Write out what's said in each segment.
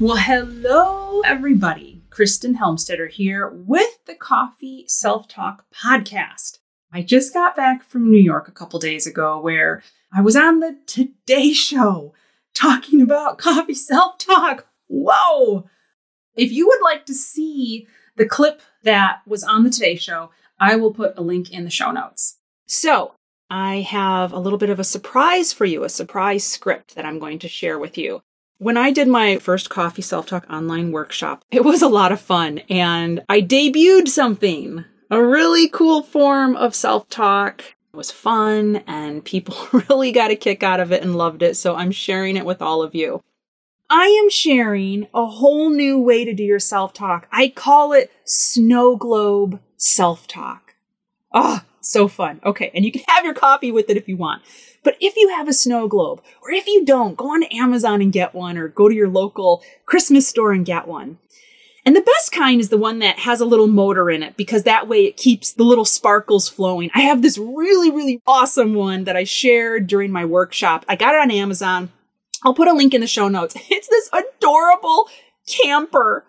Well, hello, everybody. Kristen Helmstetter here with the Coffee Self Talk Podcast. I just got back from New York a couple days ago where I was on the Today Show talking about coffee self talk. Whoa! If you would like to see the clip that was on the Today Show, I will put a link in the show notes. So, I have a little bit of a surprise for you, a surprise script that I'm going to share with you. When I did my first coffee self talk online workshop, it was a lot of fun and I debuted something, a really cool form of self talk. It was fun and people really got a kick out of it and loved it. So I'm sharing it with all of you. I am sharing a whole new way to do your self talk. I call it snow globe self talk. Ah, oh, so fun. Okay. And you can have your coffee with it if you want. But if you have a snow globe, or if you don't, go on Amazon and get one, or go to your local Christmas store and get one. And the best kind is the one that has a little motor in it because that way it keeps the little sparkles flowing. I have this really, really awesome one that I shared during my workshop. I got it on Amazon. I'll put a link in the show notes. It's this adorable camper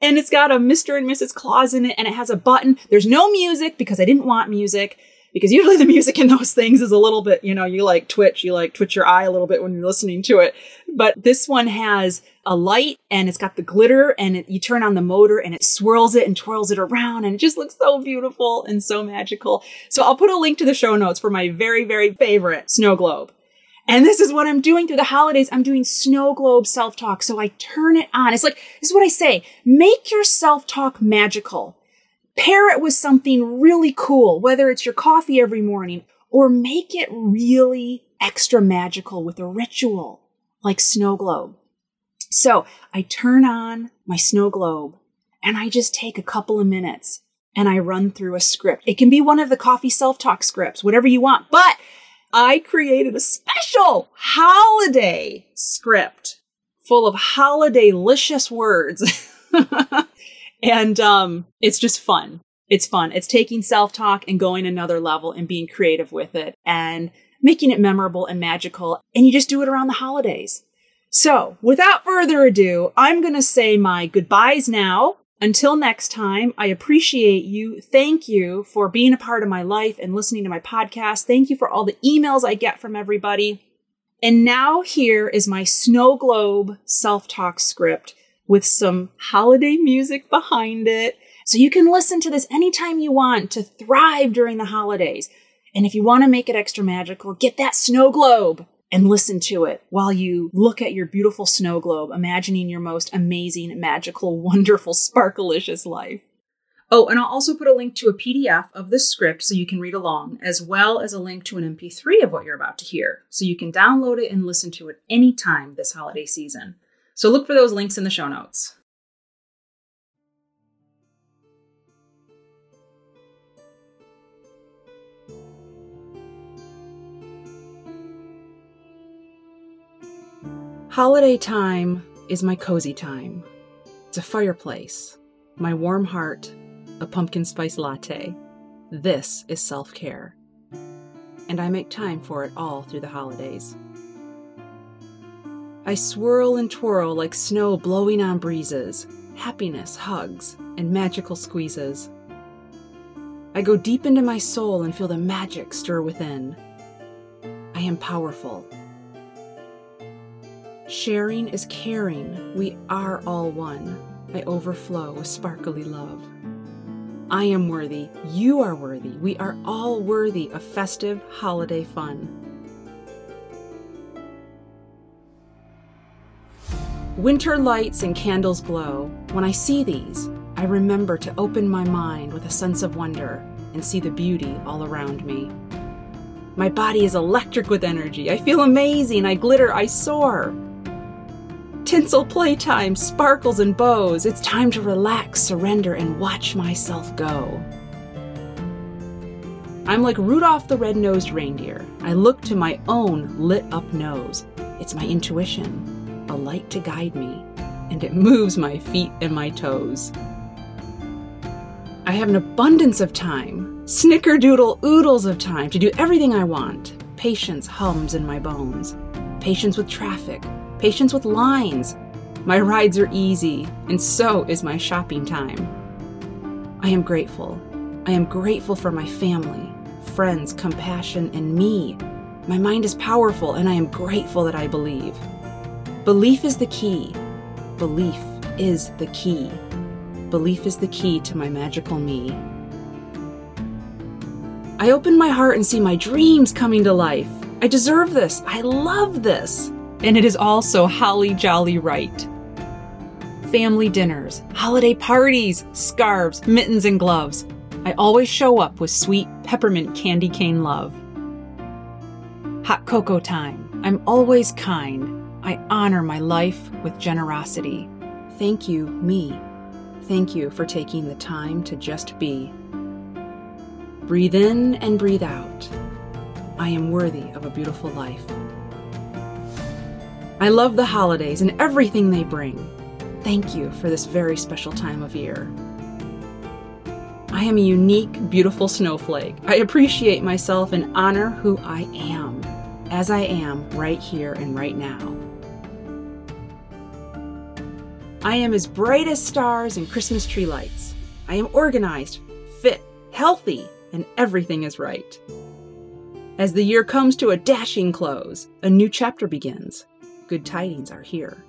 and it's got a Mr. and Mrs. Claus in it and it has a button. There's no music because I didn't want music because usually the music in those things is a little bit, you know, you like twitch, you like twitch your eye a little bit when you're listening to it. But this one has a light and it's got the glitter and it, you turn on the motor and it swirls it and twirls it around and it just looks so beautiful and so magical. So I'll put a link to the show notes for my very, very favorite snow globe. And this is what I'm doing through the holidays. I'm doing snow globe self talk. So I turn it on. It's like, this is what I say. Make your self talk magical. Pair it with something really cool, whether it's your coffee every morning or make it really extra magical with a ritual like snow globe. So I turn on my snow globe and I just take a couple of minutes and I run through a script. It can be one of the coffee self talk scripts, whatever you want, but I created a special holiday script full of holiday-licious words. and um, it's just fun. It's fun. It's taking self-talk and going another level and being creative with it and making it memorable and magical. And you just do it around the holidays. So without further ado, I'm going to say my goodbyes now until next time, I appreciate you. Thank you for being a part of my life and listening to my podcast. Thank you for all the emails I get from everybody. And now here is my snow globe self talk script with some holiday music behind it. So you can listen to this anytime you want to thrive during the holidays. And if you want to make it extra magical, get that snow globe and listen to it while you look at your beautiful snow globe, imagining your most amazing, magical, wonderful, sparkalicious life. Oh, and I'll also put a link to a PDF of the script so you can read along, as well as a link to an MP3 of what you're about to hear, so you can download it and listen to it anytime this holiday season. So look for those links in the show notes. Holiday time is my cozy time. It's a fireplace, my warm heart, a pumpkin spice latte. This is self care. And I make time for it all through the holidays. I swirl and twirl like snow blowing on breezes, happiness, hugs, and magical squeezes. I go deep into my soul and feel the magic stir within. I am powerful Sharing is caring. We are all one. I overflow with sparkly love. I am worthy. You are worthy. We are all worthy of festive holiday fun. Winter lights and candles glow. When I see these, I remember to open my mind with a sense of wonder and see the beauty all around me. My body is electric with energy. I feel amazing. I glitter. I soar. Tinsel playtime, sparkles and bows. It's time to relax, surrender, and watch myself go. I'm like Rudolph the red-nosed reindeer. I look to my own lit up nose. It's my intuition, a light to guide me, and it moves my feet and my toes. I have an abundance of time, snickerdoodle oodles of time to do everything I want. Patience hums in my bones. Patience with traffic, patience with lines, My rides are easy, and so is my shopping time. I am grateful. I am grateful for my family, friends, compassion, and me. My mind is powerful, and I am grateful that I believe. Belief is the key. Belief is the key. Belief is the key to my magical me. I open my heart and see my dreams coming to life. I deserve this. I love this. And it is also holly jolly right. Family dinners, holiday parties, scarves, mittens, and gloves. I always show up with sweet peppermint candy cane love. Hot cocoa time. I'm always kind. I honor my life with generosity. Thank you, me. Thank you for taking the time to just be. Breathe in and breathe out. I am worthy of a beautiful life. I love the holidays and everything they bring. Thank you for this very special time of year. I am a unique, beautiful snowflake. I appreciate myself and honor who I am, as I am right here and right now. I am as bright as stars and Christmas tree lights. I am organized, fit, healthy, and everything is right. As the year comes to a dashing close, a new chapter begins. Good tidings are here.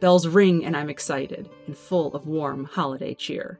Bells ring, and I'm excited and full of warm holiday cheer.